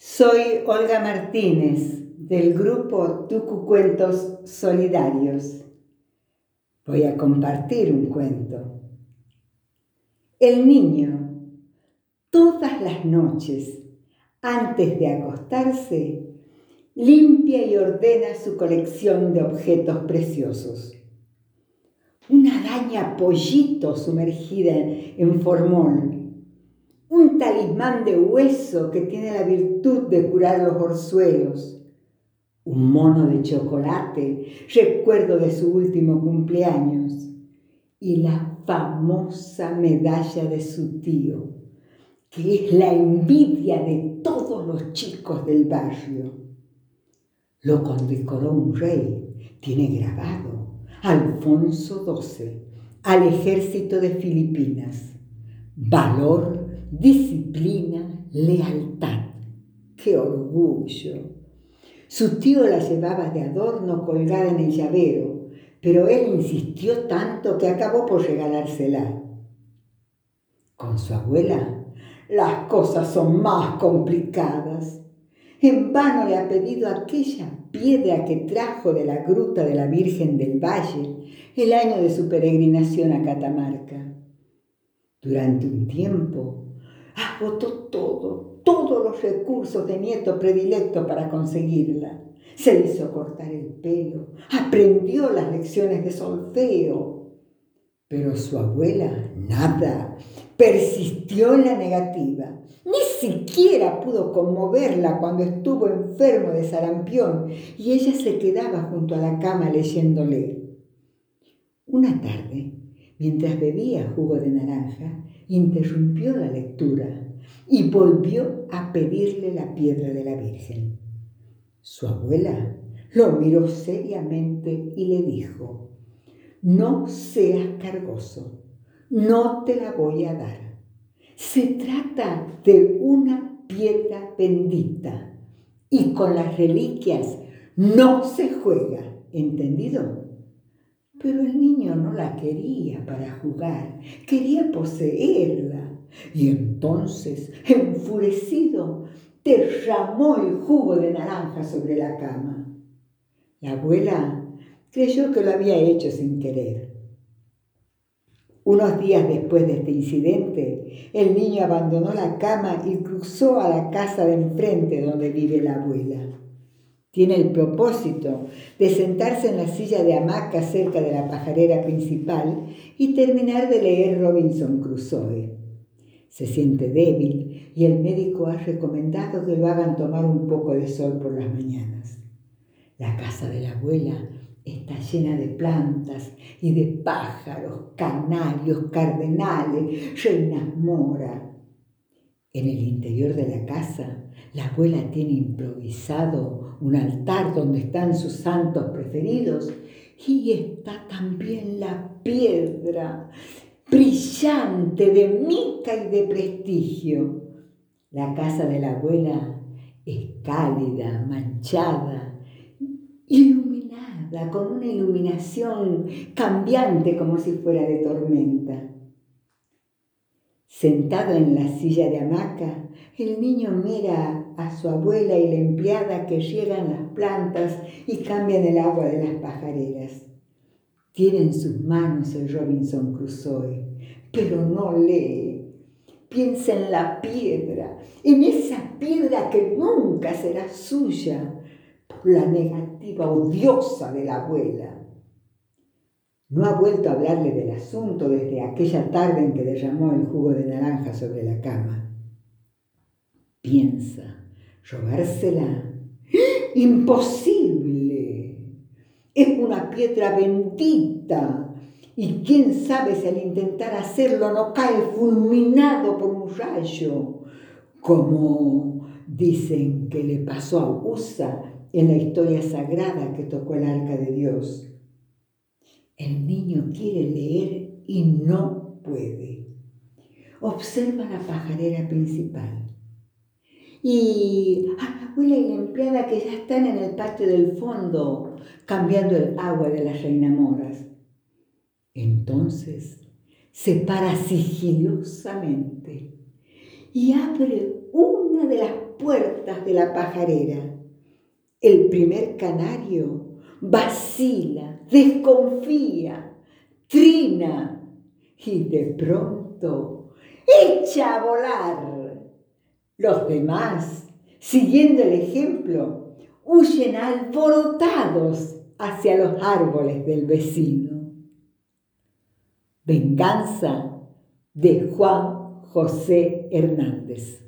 Soy Olga Martínez del grupo Tucu Cuentos Solidarios. Voy a compartir un cuento. El niño, todas las noches, antes de acostarse, limpia y ordena su colección de objetos preciosos. Una araña pollito sumergida en formol un talismán de hueso que tiene la virtud de curar los orzuelos, un mono de chocolate, recuerdo de su último cumpleaños, y la famosa medalla de su tío, que es la envidia de todos los chicos del barrio. Lo condecoró un rey, tiene grabado Alfonso XII, al ejército de Filipinas. Valor disciplina, lealtad. ¡Qué orgullo! Su tío la llevaba de adorno colgada en el llavero, pero él insistió tanto que acabó por regalársela. Con su abuela, las cosas son más complicadas. En vano le ha pedido aquella piedra que trajo de la gruta de la Virgen del Valle el año de su peregrinación a Catamarca. Durante un tiempo agotó todo, todos los recursos de nieto predilecto para conseguirla. Se hizo cortar el pelo, aprendió las lecciones de solfeo. Pero su abuela, nada, persistió en la negativa. Ni siquiera pudo conmoverla cuando estuvo enfermo de sarampión y ella se quedaba junto a la cama leyéndole. Una tarde, mientras bebía jugo de naranja, interrumpió la lectura y volvió a pedirle la piedra de la Virgen. Su abuela lo miró seriamente y le dijo, no seas cargoso, no te la voy a dar. Se trata de una piedra bendita y con las reliquias no se juega, ¿entendido? Pero el niño no la quería para jugar, quería poseerla. Y entonces, enfurecido, derramó el jugo de naranja sobre la cama. La abuela creyó que lo había hecho sin querer. Unos días después de este incidente, el niño abandonó la cama y cruzó a la casa de enfrente donde vive la abuela. Tiene el propósito de sentarse en la silla de hamaca cerca de la pajarera principal y terminar de leer Robinson Crusoe. Se siente débil y el médico ha recomendado que lo hagan tomar un poco de sol por las mañanas. La casa de la abuela está llena de plantas y de pájaros, canarios, cardenales, reinas mora. En el interior de la casa, la abuela tiene improvisado un altar donde están sus santos preferidos y está también la piedra brillante de mica y de prestigio. La casa de la abuela es cálida, manchada, iluminada, con una iluminación cambiante como si fuera de tormenta. Sentado en la silla de hamaca, el niño mira a su abuela y la empleada que riegan las plantas y cambian el agua de las pajareras. Tiene en sus manos el Robinson Crusoe, pero no lee. Piensa en la piedra, en esa piedra que nunca será suya por la negativa odiosa de la abuela. No ha vuelto a hablarle del asunto desde aquella tarde en que derramó el jugo de naranja sobre la cama. Piensa, robársela. Imposible. Es una piedra bendita. Y quién sabe si al intentar hacerlo no cae fulminado por un rayo, como dicen que le pasó a Usa en la historia sagrada que tocó el arca de Dios. El niño quiere leer y no puede. Observa la pajarera principal. Y a la abuela y la empleada que ya están en el patio del fondo cambiando el agua de las reinamoras. Entonces se para sigilosamente y abre una de las puertas de la pajarera. El primer canario vacila, desconfía, trina y de pronto echa a volar. Los demás, siguiendo el ejemplo, huyen alborotados hacia los árboles del vecino. Venganza de Juan José Hernández.